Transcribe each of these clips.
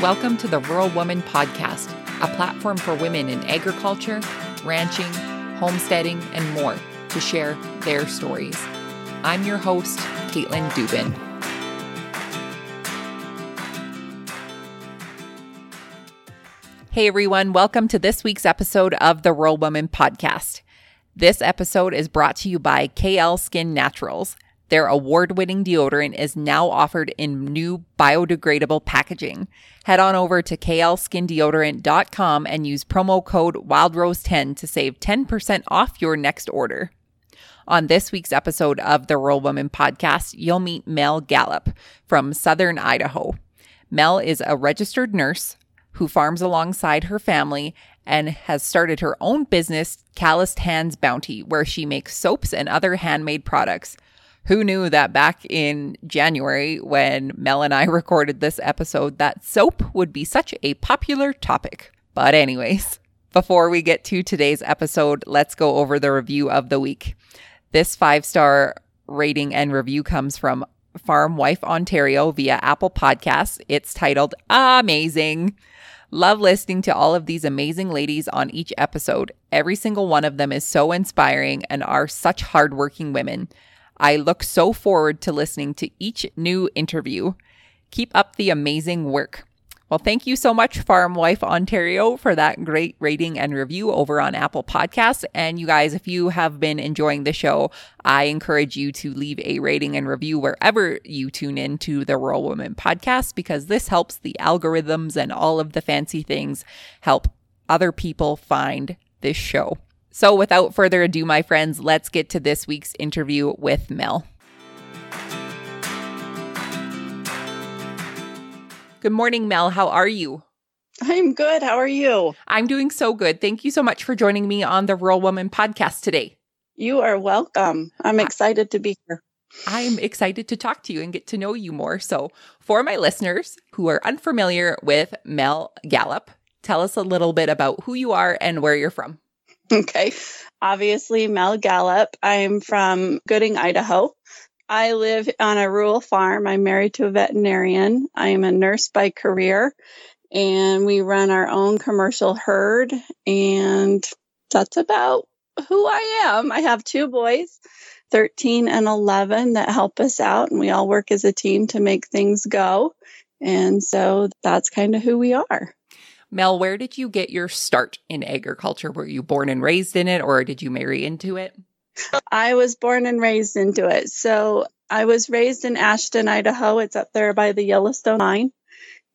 Welcome to the Rural Woman Podcast, a platform for women in agriculture, ranching, homesteading, and more to share their stories. I'm your host, Caitlin Dubin. Hey everyone, welcome to this week's episode of the Rural Woman Podcast. This episode is brought to you by KL Skin Naturals. Their award winning deodorant is now offered in new biodegradable packaging. Head on over to klskindeodorant.com and use promo code WildRose10 to save 10% off your next order. On this week's episode of the Rural Woman podcast, you'll meet Mel Gallup from Southern Idaho. Mel is a registered nurse who farms alongside her family and has started her own business, Calloused Hands Bounty, where she makes soaps and other handmade products. Who knew that back in January, when Mel and I recorded this episode, that soap would be such a popular topic? But, anyways, before we get to today's episode, let's go over the review of the week. This five star rating and review comes from Farm Wife Ontario via Apple Podcasts. It's titled Amazing. Love listening to all of these amazing ladies on each episode. Every single one of them is so inspiring and are such hardworking women. I look so forward to listening to each new interview. Keep up the amazing work. Well, thank you so much, Farm Wife Ontario, for that great rating and review over on Apple Podcasts. And you guys, if you have been enjoying the show, I encourage you to leave a rating and review wherever you tune in to the Rural Woman podcast because this helps the algorithms and all of the fancy things help other people find this show. So, without further ado, my friends, let's get to this week's interview with Mel. Good morning, Mel. How are you? I'm good. How are you? I'm doing so good. Thank you so much for joining me on the Rural Woman podcast today. You are welcome. I'm excited to be here. I'm excited to talk to you and get to know you more. So, for my listeners who are unfamiliar with Mel Gallup, tell us a little bit about who you are and where you're from. Okay. Obviously, Mel Gallup. I'm from Gooding, Idaho. I live on a rural farm. I'm married to a veterinarian. I am a nurse by career, and we run our own commercial herd. And that's about who I am. I have two boys, 13 and 11, that help us out, and we all work as a team to make things go. And so that's kind of who we are. Mel, where did you get your start in agriculture? Were you born and raised in it, or did you marry into it? I was born and raised into it. So I was raised in Ashton, Idaho. It's up there by the Yellowstone line.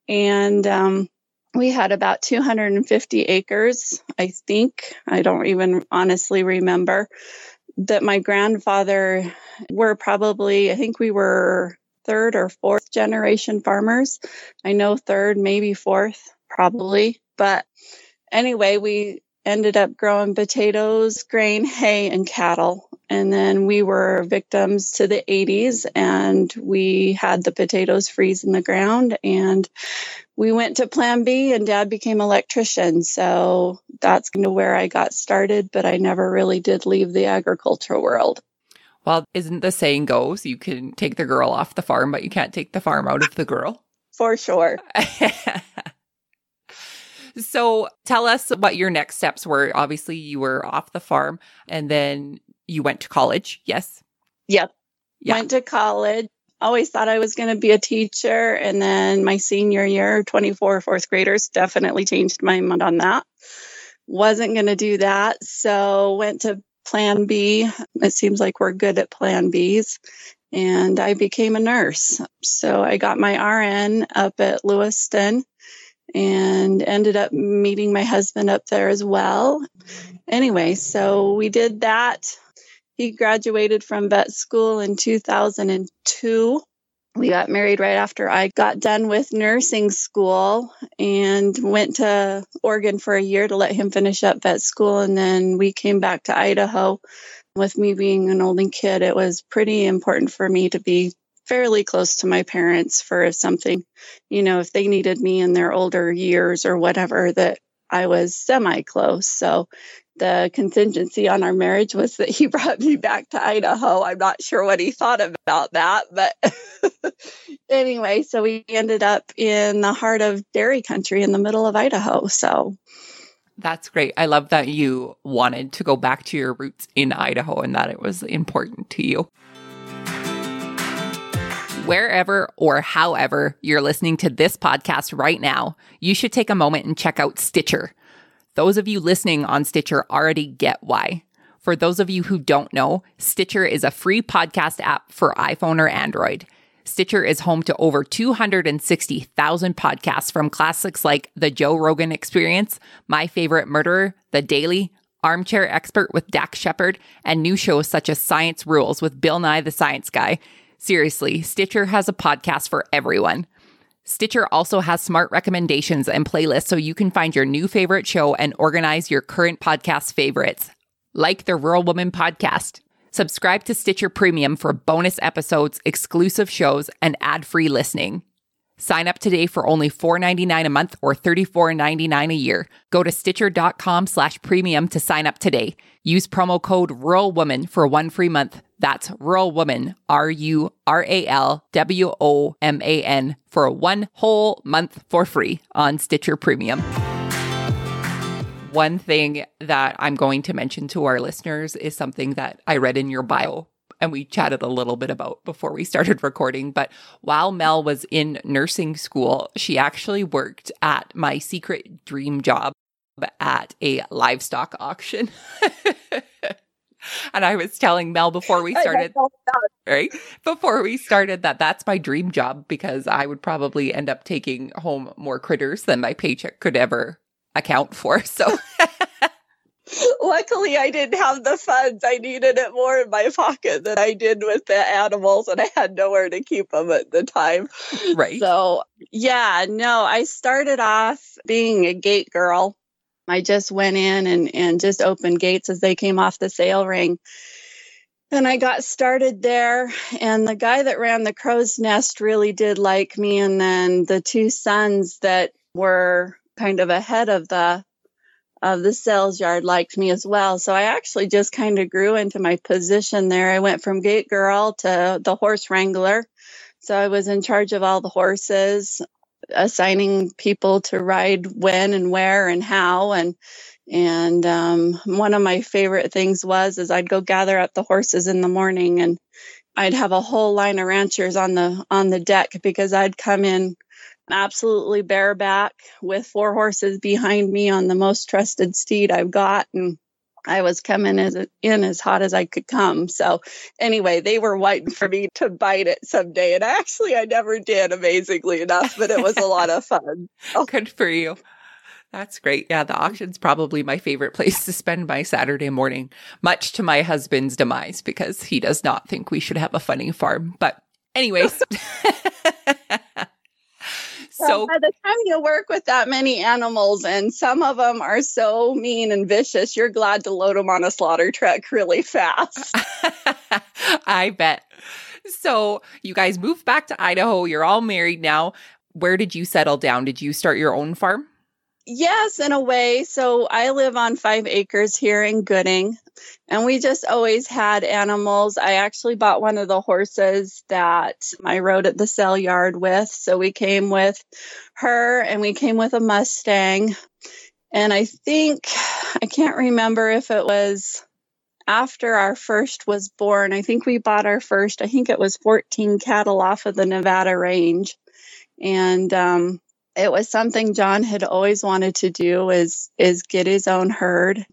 And um, we had about 250 acres, I think. I don't even honestly remember. That my grandfather were probably, I think we were third or fourth generation farmers. I know third, maybe fourth probably. But anyway, we ended up growing potatoes, grain, hay, and cattle. And then we were victims to the 80s and we had the potatoes freeze in the ground and we went to plan B and dad became electrician. So that's kind of where I got started, but I never really did leave the agricultural world. Well, isn't the saying goes, you can take the girl off the farm, but you can't take the farm out of the girl? For sure. So tell us what your next steps were. Obviously, you were off the farm and then you went to college. Yes. Yep. Yeah. Went to college. Always thought I was going to be a teacher. And then my senior year, 24 fourth graders, definitely changed my mind on that. Wasn't going to do that. So went to plan B. It seems like we're good at plan Bs. And I became a nurse. So I got my RN up at Lewiston and ended up meeting my husband up there as well. Anyway, so we did that. He graduated from vet school in 2002. We got married right after I got done with nursing school and went to Oregon for a year to let him finish up vet school. And then we came back to Idaho. With me being an only kid, it was pretty important for me to be fairly close to my parents for if something, you know, if they needed me in their older years or whatever, that I was semi close. So the contingency on our marriage was that he brought me back to Idaho. I'm not sure what he thought about that, but anyway, so we ended up in the heart of dairy country in the middle of Idaho. So that's great. I love that you wanted to go back to your roots in Idaho and that it was important to you. Wherever or however you're listening to this podcast right now, you should take a moment and check out Stitcher. Those of you listening on Stitcher already get why. For those of you who don't know, Stitcher is a free podcast app for iPhone or Android. Stitcher is home to over 260,000 podcasts from classics like The Joe Rogan Experience, My Favorite Murderer, The Daily, Armchair Expert with Dax Shepard, and new shows such as Science Rules with Bill Nye the Science Guy. Seriously, Stitcher has a podcast for everyone. Stitcher also has smart recommendations and playlists so you can find your new favorite show and organize your current podcast favorites, like the Rural Woman podcast. Subscribe to Stitcher Premium for bonus episodes, exclusive shows, and ad free listening. Sign up today for only $4.99 a month or $34.99 a year. Go to stitcher.com slash premium to sign up today. Use promo code Rural Woman for one free month. That's Rural Woman, R U R A L W O M A N, for one whole month for free on Stitcher Premium. One thing that I'm going to mention to our listeners is something that I read in your bio and we chatted a little bit about before we started recording. But while Mel was in nursing school, she actually worked at my secret dream job at a livestock auction. and I was telling Mel before we started, right? Before we started that that's my dream job because I would probably end up taking home more critters than my paycheck could ever account for. So Luckily, I didn't have the funds. I needed it more in my pocket than I did with the animals, and I had nowhere to keep them at the time. Right. So, yeah, no, I started off being a gate girl. I just went in and, and just opened gates as they came off the sale ring. And I got started there. And the guy that ran the crow's nest really did like me. And then the two sons that were kind of ahead of the of the sales yard liked me as well. So I actually just kind of grew into my position there. I went from gate girl to the horse wrangler. So I was in charge of all the horses, assigning people to ride when and where and how and and um, one of my favorite things was is I'd go gather up the horses in the morning and I'd have a whole line of ranchers on the on the deck because I'd come in absolutely bareback with four horses behind me on the most trusted steed I've got. And I was coming as in as hot as I could come. So anyway, they were waiting for me to bite it someday. And actually I never did, amazingly enough, but it was a lot of fun. Oh. Good for you. That's great. Yeah, the auction's probably my favorite place to spend my Saturday morning, much to my husband's demise because he does not think we should have a funny farm. But anyways. So by the time you work with that many animals, and some of them are so mean and vicious, you're glad to load them on a slaughter truck really fast. I bet. So you guys moved back to Idaho. You're all married now. Where did you settle down? Did you start your own farm? Yes, in a way. So I live on five acres here in Gooding, and we just always had animals. I actually bought one of the horses that I rode at the sale yard with. So we came with her and we came with a Mustang. And I think, I can't remember if it was after our first was born. I think we bought our first, I think it was 14 cattle off of the Nevada range. And um, it was something John had always wanted to do is is get his own herd.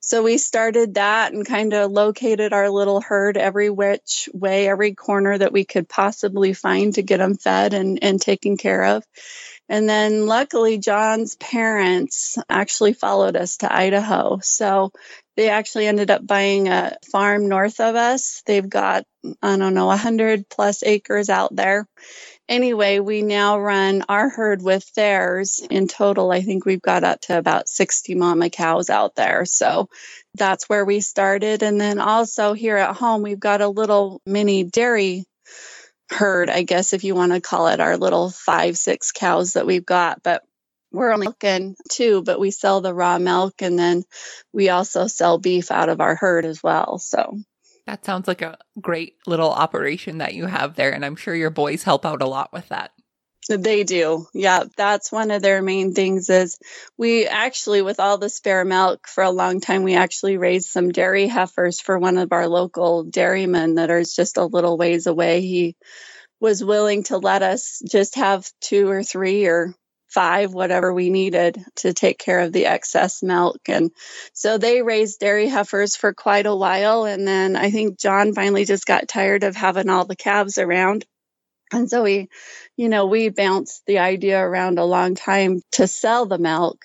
So we started that and kind of located our little herd every which way, every corner that we could possibly find to get them fed and, and taken care of. And then luckily John's parents actually followed us to Idaho. So they actually ended up buying a farm north of us. They've got, I don't know, 100 plus acres out there anyway, we now run our herd with theirs. In total, I think we've got up to about 60 mama cows out there. So that's where we started. And then also here at home, we've got a little mini dairy herd, I guess, if you want to call it our little five, six cows that we've got. But we're only milking two, but we sell the raw milk and then we also sell beef out of our herd as well. So that sounds like a great little operation that you have there. And I'm sure your boys help out a lot with that. They do. Yeah, that's one of their main things is we actually with all the spare milk for a long time we actually raised some dairy heifers for one of our local dairymen that are just a little ways away. He was willing to let us just have two or three or five, whatever we needed to take care of the excess milk. And so they raised dairy heifers for quite a while. And then I think John finally just got tired of having all the calves around. And so we, you know, we bounced the idea around a long time to sell the milk.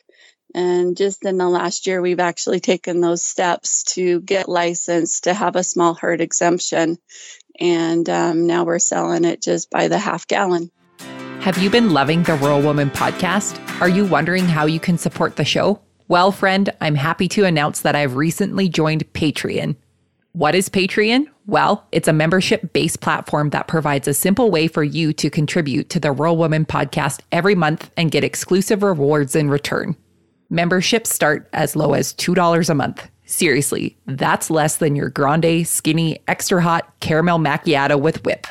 And just in the last year, we've actually taken those steps to get licensed to have a small herd exemption. And um, now we're selling it just by the half gallon. Have you been loving the Rural Woman podcast? Are you wondering how you can support the show? Well, friend, I'm happy to announce that I've recently joined Patreon. What is Patreon? Well, it's a membership based platform that provides a simple way for you to contribute to the Rural Woman podcast every month and get exclusive rewards in return. Memberships start as low as $2 a month. Seriously, that's less than your grande, skinny, extra hot caramel macchiato with whip.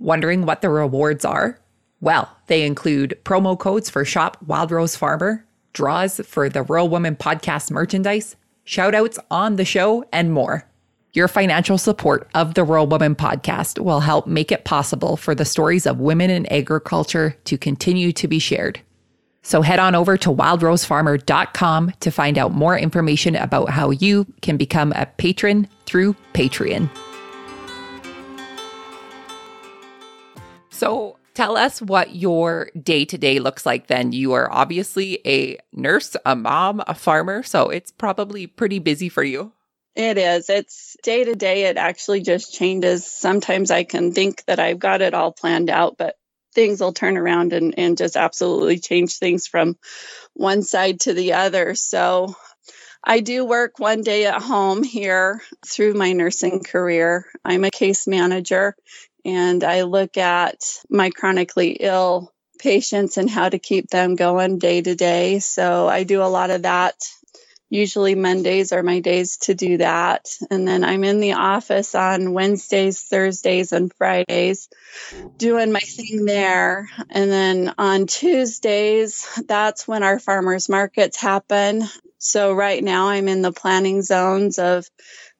Wondering what the rewards are? Well, they include promo codes for Shop Wild Rose Farmer, draws for the Rural Woman podcast merchandise, shout outs on the show, and more. Your financial support of the Rural Woman podcast will help make it possible for the stories of women in agriculture to continue to be shared. So head on over to wildrosefarmer.com to find out more information about how you can become a patron through Patreon. So, Tell us what your day to day looks like then. You are obviously a nurse, a mom, a farmer, so it's probably pretty busy for you. It is. It's day to day. It actually just changes. Sometimes I can think that I've got it all planned out, but things will turn around and, and just absolutely change things from one side to the other. So I do work one day at home here through my nursing career. I'm a case manager and I look at my chronically ill patients and how to keep them going day to day. So I do a lot of that. Usually Mondays are my days to do that. And then I'm in the office on Wednesdays, Thursdays, and Fridays doing my thing there. And then on Tuesdays, that's when our farmers markets happen. So right now I'm in the planning zones of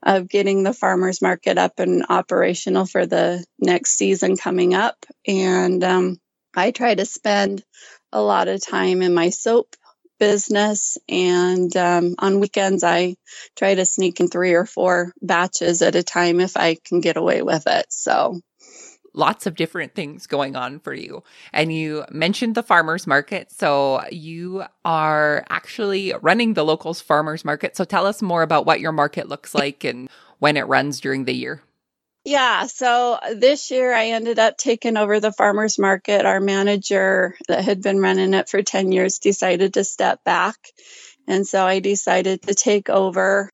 of getting the farmers market up and operational for the next season coming up. And um, I try to spend a lot of time in my soap business. And um, on weekends, I try to sneak in three or four batches at a time if I can get away with it. So lots of different things going on for you. And you mentioned the farmers market. So you are actually running the locals farmers market. So tell us more about what your market looks like and when it runs during the year. Yeah, so this year I ended up taking over the farmers market. Our manager that had been running it for 10 years decided to step back. And so I decided to take over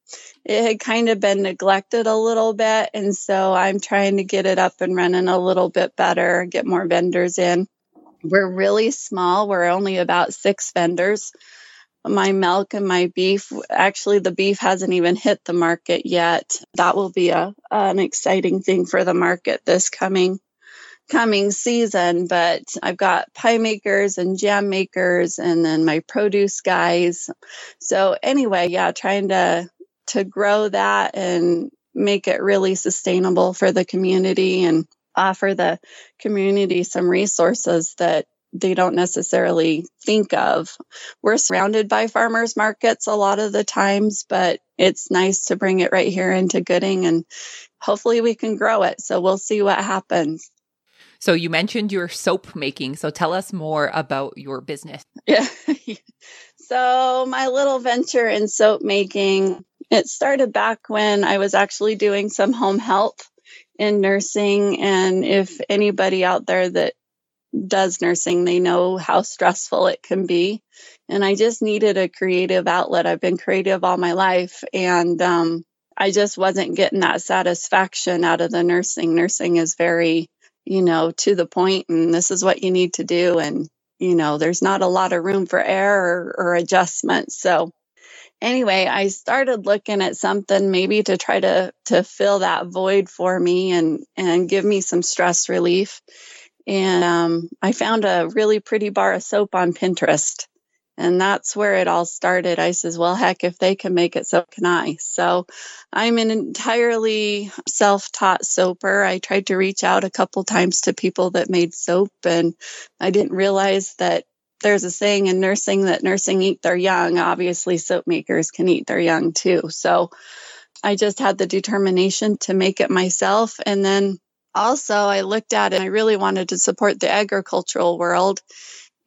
it had kind of been neglected a little bit. And so I'm trying to get it up and running a little bit better, get more vendors in. We're really small. We're only about six vendors. My milk and my beef, actually, the beef hasn't even hit the market yet. That will be a, an exciting thing for the market this coming coming season but i've got pie makers and jam makers and then my produce guys so anyway yeah trying to to grow that and make it really sustainable for the community and offer the community some resources that they don't necessarily think of. We're surrounded by farmers markets a lot of the times, but it's nice to bring it right here into Gooding and hopefully we can grow it. So we'll see what happens. So you mentioned your soap making. So tell us more about your business. Yeah. so my little venture in soap making it started back when I was actually doing some home health in nursing. And if anybody out there that does nursing, they know how stressful it can be. And I just needed a creative outlet. I've been creative all my life. And um, I just wasn't getting that satisfaction out of the nursing. Nursing is very, you know, to the point, and this is what you need to do. And you know, there's not a lot of room for error or, or adjustment. So anyway, I started looking at something maybe to try to to fill that void for me and and give me some stress relief. And um, I found a really pretty bar of soap on Pinterest. And that's where it all started. I says, well, heck, if they can make it, so can I. So I'm an entirely self taught soaper. I tried to reach out a couple times to people that made soap, and I didn't realize that there's a saying in nursing that nursing eat their young. Obviously, soap makers can eat their young too. So I just had the determination to make it myself. And then also, I looked at it I really wanted to support the agricultural world.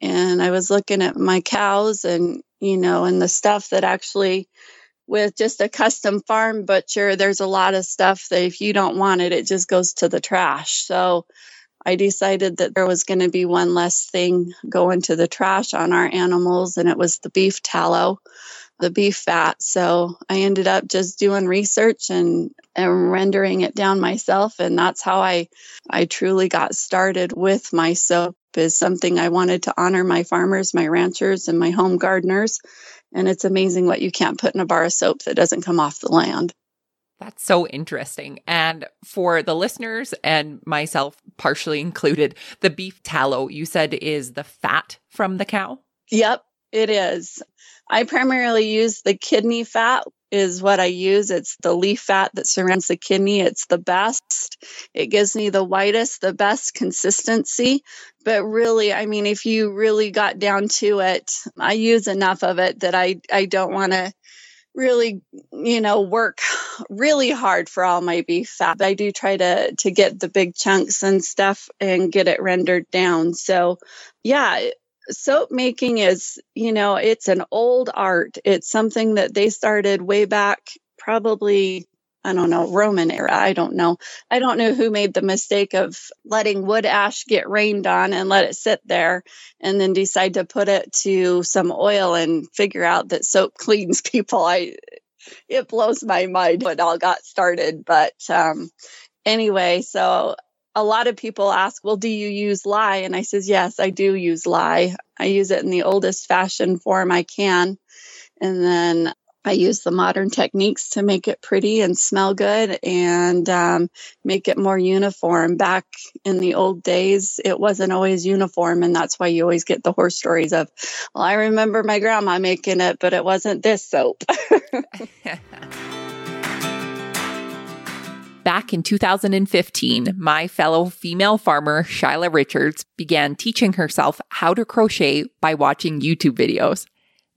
And I was looking at my cows and, you know, and the stuff that actually, with just a custom farm butcher, there's a lot of stuff that if you don't want it, it just goes to the trash. So I decided that there was going to be one less thing going to the trash on our animals, and it was the beef tallow, the beef fat. So I ended up just doing research and, and rendering it down myself, and that's how I I truly got started with my soap. Is something I wanted to honor my farmers, my ranchers, and my home gardeners. And it's amazing what you can't put in a bar of soap that doesn't come off the land. That's so interesting. And for the listeners and myself partially included, the beef tallow you said is the fat from the cow? Yep, it is. I primarily use the kidney fat is what I use. It's the leaf fat that surrounds the kidney. It's the best. It gives me the whitest, the best consistency. But really, I mean, if you really got down to it, I use enough of it that I, I don't want to really you know work really hard for all my beef fat i do try to to get the big chunks and stuff and get it rendered down so yeah soap making is you know it's an old art it's something that they started way back probably I don't know, Roman era. I don't know. I don't know who made the mistake of letting wood ash get rained on and let it sit there and then decide to put it to some oil and figure out that soap cleans people. I it blows my mind when it all got started. But um anyway, so a lot of people ask, well, do you use lye? And I says, yes, I do use lye. I use it in the oldest fashioned form I can. And then I use the modern techniques to make it pretty and smell good and um, make it more uniform. Back in the old days, it wasn't always uniform, and that's why you always get the horror stories of, well, I remember my grandma making it, but it wasn't this soap. Back in 2015, my fellow female farmer, Shyla Richards, began teaching herself how to crochet by watching YouTube videos.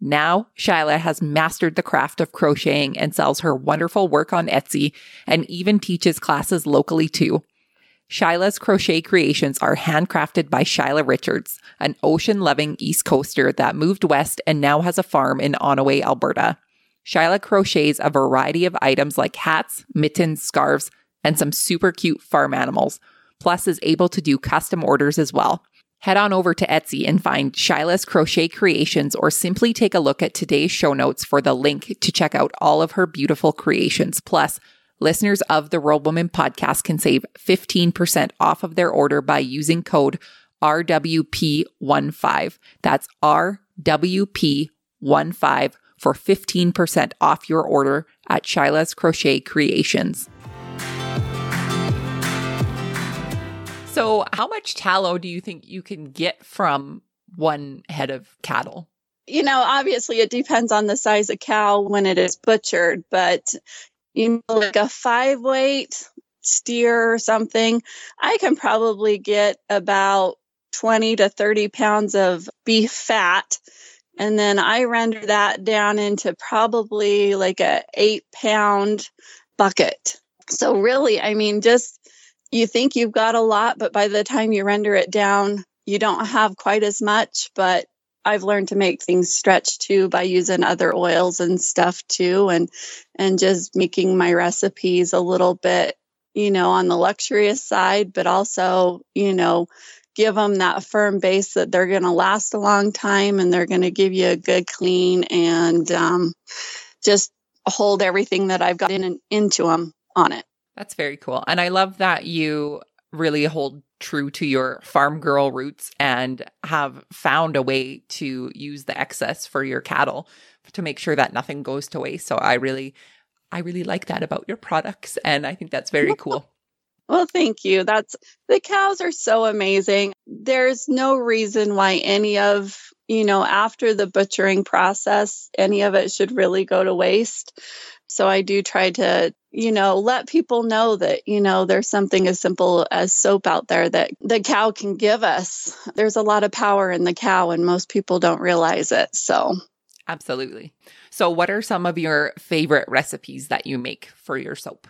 Now, Shyla has mastered the craft of crocheting and sells her wonderful work on Etsy and even teaches classes locally too. Shyla's crochet creations are handcrafted by Shyla Richards, an ocean loving East Coaster that moved west and now has a farm in Onoway, Alberta. Shyla crochets a variety of items like hats, mittens, scarves, and some super cute farm animals, plus is able to do custom orders as well. Head on over to Etsy and find Shyla's Crochet Creations or simply take a look at today's show notes for the link to check out all of her beautiful creations. Plus, listeners of the Rural Woman podcast can save 15% off of their order by using code RWP15. That's RWP15 for 15% off your order at Shyla's Crochet Creations. So, how much tallow do you think you can get from one head of cattle? You know, obviously it depends on the size of cow when it is butchered, but you know, like a five weight steer or something, I can probably get about 20 to 30 pounds of beef fat. And then I render that down into probably like a eight pound bucket. So really, I mean, just you think you've got a lot, but by the time you render it down, you don't have quite as much. But I've learned to make things stretch too by using other oils and stuff too, and and just making my recipes a little bit, you know, on the luxurious side, but also, you know, give them that firm base that they're going to last a long time and they're going to give you a good clean and um, just hold everything that I've got in into them on it. That's very cool. And I love that you really hold true to your farm girl roots and have found a way to use the excess for your cattle to make sure that nothing goes to waste. So I really I really like that about your products and I think that's very cool. Well, thank you. That's the cows are so amazing. There's no reason why any of, you know, after the butchering process, any of it should really go to waste. So I do try to, you know, let people know that, you know, there's something as simple as soap out there that the cow can give us. There's a lot of power in the cow, and most people don't realize it. So, absolutely. So, what are some of your favorite recipes that you make for your soap?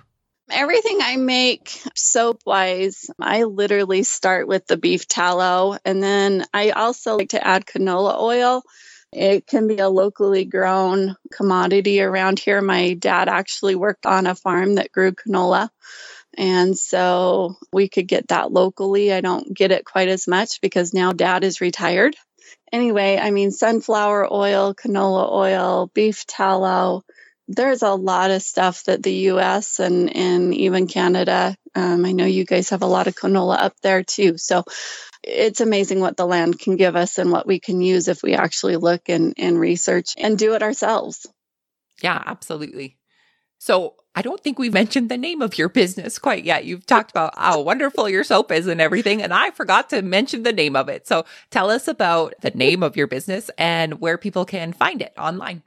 Everything I make soap wise, I literally start with the beef tallow. And then I also like to add canola oil. It can be a locally grown commodity around here. My dad actually worked on a farm that grew canola. And so we could get that locally. I don't get it quite as much because now dad is retired. Anyway, I mean, sunflower oil, canola oil, beef tallow. There's a lot of stuff that the US and, and even Canada, um, I know you guys have a lot of canola up there too. So it's amazing what the land can give us and what we can use if we actually look and, and research and do it ourselves. Yeah, absolutely. So I don't think we've mentioned the name of your business quite yet. You've talked about how wonderful your soap is and everything, and I forgot to mention the name of it. So tell us about the name of your business and where people can find it online.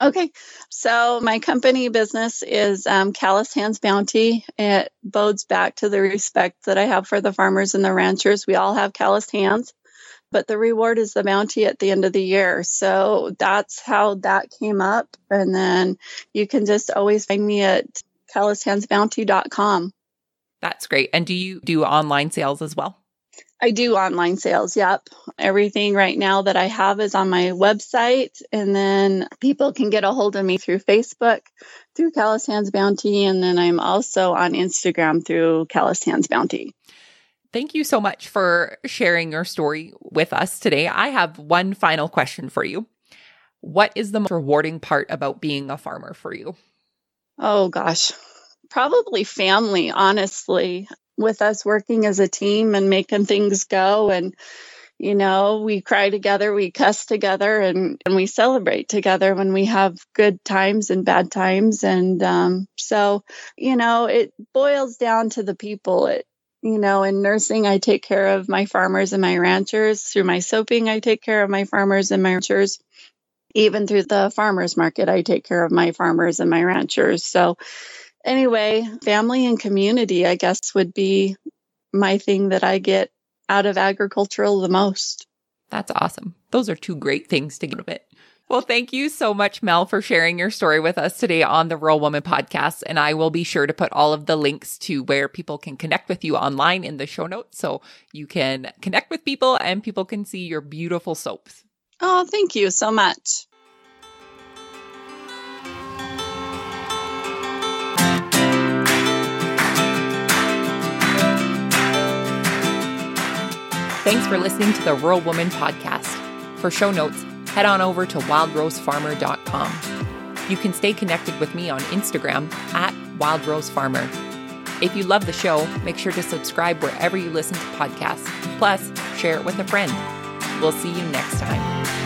Okay, so my company business is um, Calloused Hands Bounty. It bodes back to the respect that I have for the farmers and the ranchers. We all have calloused hands, but the reward is the bounty at the end of the year. So that's how that came up. And then you can just always find me at calloushandsbounty.com. That's great. And do you do online sales as well? I do online sales. Yep. Everything right now that I have is on my website. And then people can get a hold of me through Facebook, through Calloused Hands Bounty. And then I'm also on Instagram through Calloused Hands Bounty. Thank you so much for sharing your story with us today. I have one final question for you. What is the most rewarding part about being a farmer for you? Oh, gosh. Probably family, honestly with us working as a team and making things go. And you know we cry together we cuss together and, and we celebrate together when we have good times and bad times. And um, so you know it boils down to the people. It you know in nursing i take care of my farmers and my ranchers. Through my soaping i take care of my farmers and my ranchers. Even through the farmers market i take care of my farmers and my ranchers. So anyway, family and community, I guess, would be my thing that I get out of agricultural the most. That's awesome. Those are two great things to get of it. Well, thank you so much, Mel, for sharing your story with us today on the Rural Woman podcast. And I will be sure to put all of the links to where people can connect with you online in the show notes so you can connect with people and people can see your beautiful soaps. Oh, thank you so much. Thanks for listening to the Rural Woman podcast. For show notes, head on over to wildrosefarmer.com. You can stay connected with me on Instagram at wildrosefarmer. If you love the show, make sure to subscribe wherever you listen to podcasts. Plus, share it with a friend. We'll see you next time.